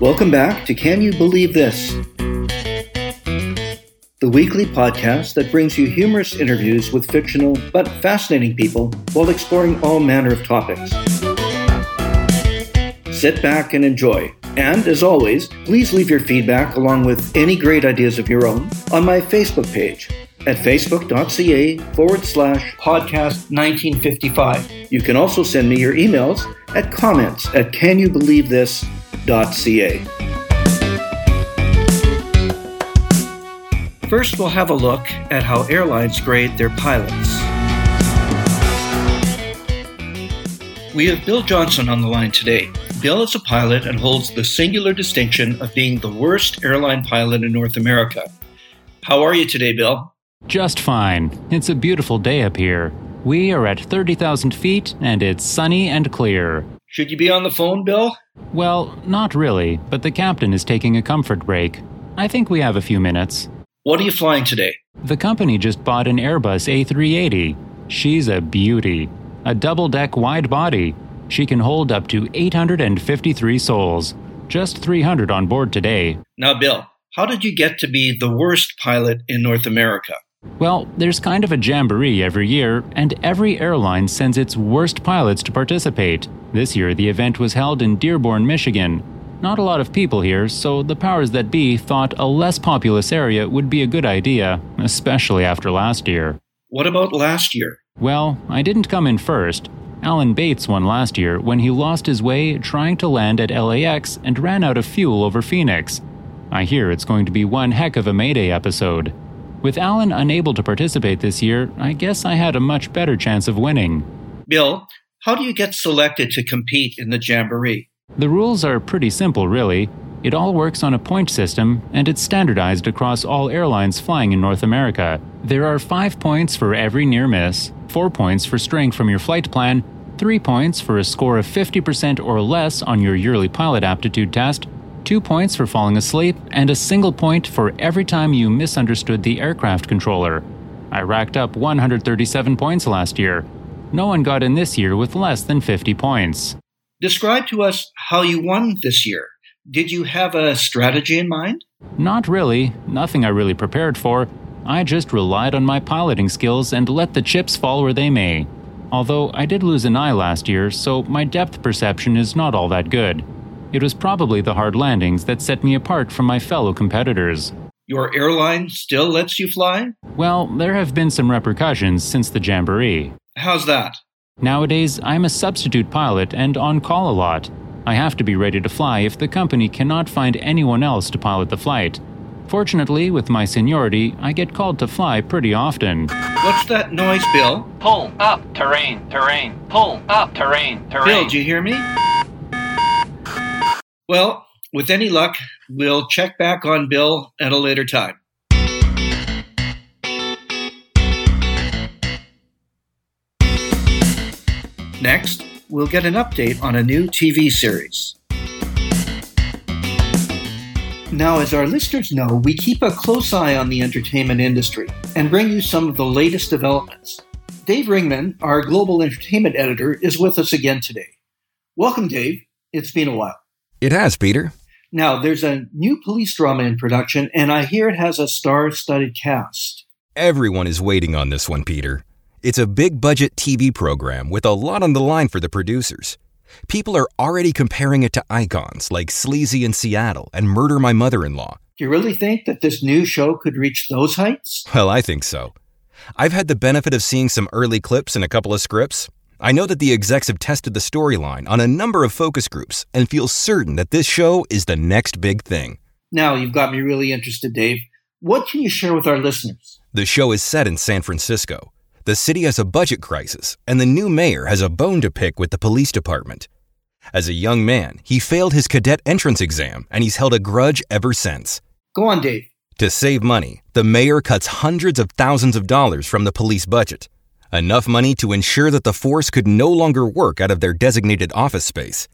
Welcome back to Can You Believe This? The weekly podcast that brings you humorous interviews with fictional but fascinating people while exploring all manner of topics. Sit back and enjoy. And as always, please leave your feedback along with any great ideas of your own on my Facebook page at facebook.ca forward slash podcast 1955. You can also send me your emails at comments at First, we'll have a look at how airlines grade their pilots. We have Bill Johnson on the line today. Bill is a pilot and holds the singular distinction of being the worst airline pilot in North America. How are you today, Bill? Just fine. It's a beautiful day up here. We are at 30,000 feet and it's sunny and clear. Should you be on the phone, Bill? Well, not really, but the captain is taking a comfort break. I think we have a few minutes. What are you flying today? The company just bought an Airbus A380. She's a beauty. A double deck wide body. She can hold up to 853 souls. Just 300 on board today. Now, Bill, how did you get to be the worst pilot in North America? Well, there's kind of a jamboree every year, and every airline sends its worst pilots to participate. This year, the event was held in Dearborn, Michigan. Not a lot of people here, so the powers that be thought a less populous area would be a good idea, especially after last year. What about last year? Well, I didn't come in first. Alan Bates won last year when he lost his way trying to land at LAX and ran out of fuel over Phoenix. I hear it's going to be one heck of a Mayday episode. With Alan unable to participate this year, I guess I had a much better chance of winning. Bill, how do you get selected to compete in the Jamboree? The rules are pretty simple, really. It all works on a point system, and it's standardized across all airlines flying in North America. There are five points for every near miss, four points for straying from your flight plan, three points for a score of 50% or less on your yearly pilot aptitude test, two points for falling asleep, and a single point for every time you misunderstood the aircraft controller. I racked up 137 points last year. No one got in this year with less than 50 points. Describe to us how you won this year. Did you have a strategy in mind? Not really, nothing I really prepared for. I just relied on my piloting skills and let the chips fall where they may. Although I did lose an eye last year, so my depth perception is not all that good. It was probably the hard landings that set me apart from my fellow competitors. Your airline still lets you fly? Well, there have been some repercussions since the Jamboree. How's that? Nowadays, I'm a substitute pilot and on call a lot. I have to be ready to fly if the company cannot find anyone else to pilot the flight. Fortunately, with my seniority, I get called to fly pretty often. What's that noise, Bill? Pull up terrain, terrain. Pull up terrain, terrain. Bill, do you hear me? Well, with any luck, we'll check back on Bill at a later time. Next, we'll get an update on a new TV series. Now, as our listeners know, we keep a close eye on the entertainment industry and bring you some of the latest developments. Dave Ringman, our global entertainment editor, is with us again today. Welcome, Dave. It's been a while. It has, Peter. Now, there's a new police drama in production, and I hear it has a star studded cast. Everyone is waiting on this one, Peter. It's a big budget TV program with a lot on the line for the producers. People are already comparing it to icons like Sleazy in Seattle and Murder My Mother in Law. Do you really think that this new show could reach those heights? Well, I think so. I've had the benefit of seeing some early clips and a couple of scripts. I know that the execs have tested the storyline on a number of focus groups and feel certain that this show is the next big thing. Now you've got me really interested, Dave. What can you share with our listeners? The show is set in San Francisco. The city has a budget crisis, and the new mayor has a bone to pick with the police department. As a young man, he failed his cadet entrance exam, and he's held a grudge ever since. Go on, Dave. To save money, the mayor cuts hundreds of thousands of dollars from the police budget. Enough money to ensure that the force could no longer work out of their designated office space.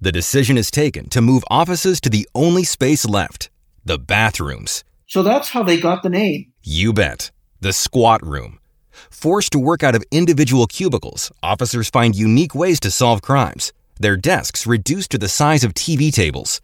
The decision is taken to move offices to the only space left the bathrooms. So that's how they got the name. You bet. The squat room. Forced to work out of individual cubicles, officers find unique ways to solve crimes. Their desks reduced to the size of TV tables.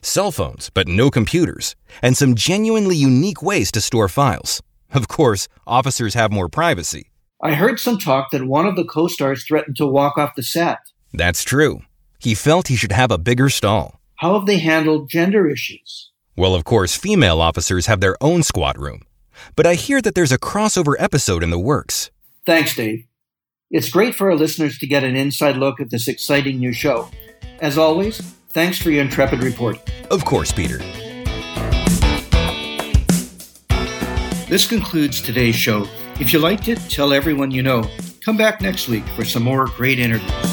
cell phones, but no computers, and some genuinely unique ways to store files. Of course, officers have more privacy. I heard some talk that one of the co stars threatened to walk off the set. That's true. He felt he should have a bigger stall. How have they handled gender issues? Well, of course, female officers have their own squad room. But I hear that there's a crossover episode in the works. Thanks, Dave. It's great for our listeners to get an inside look at this exciting new show. As always, thanks for your intrepid report. Of course, Peter. This concludes today's show. If you liked it, tell everyone you know. Come back next week for some more great interviews.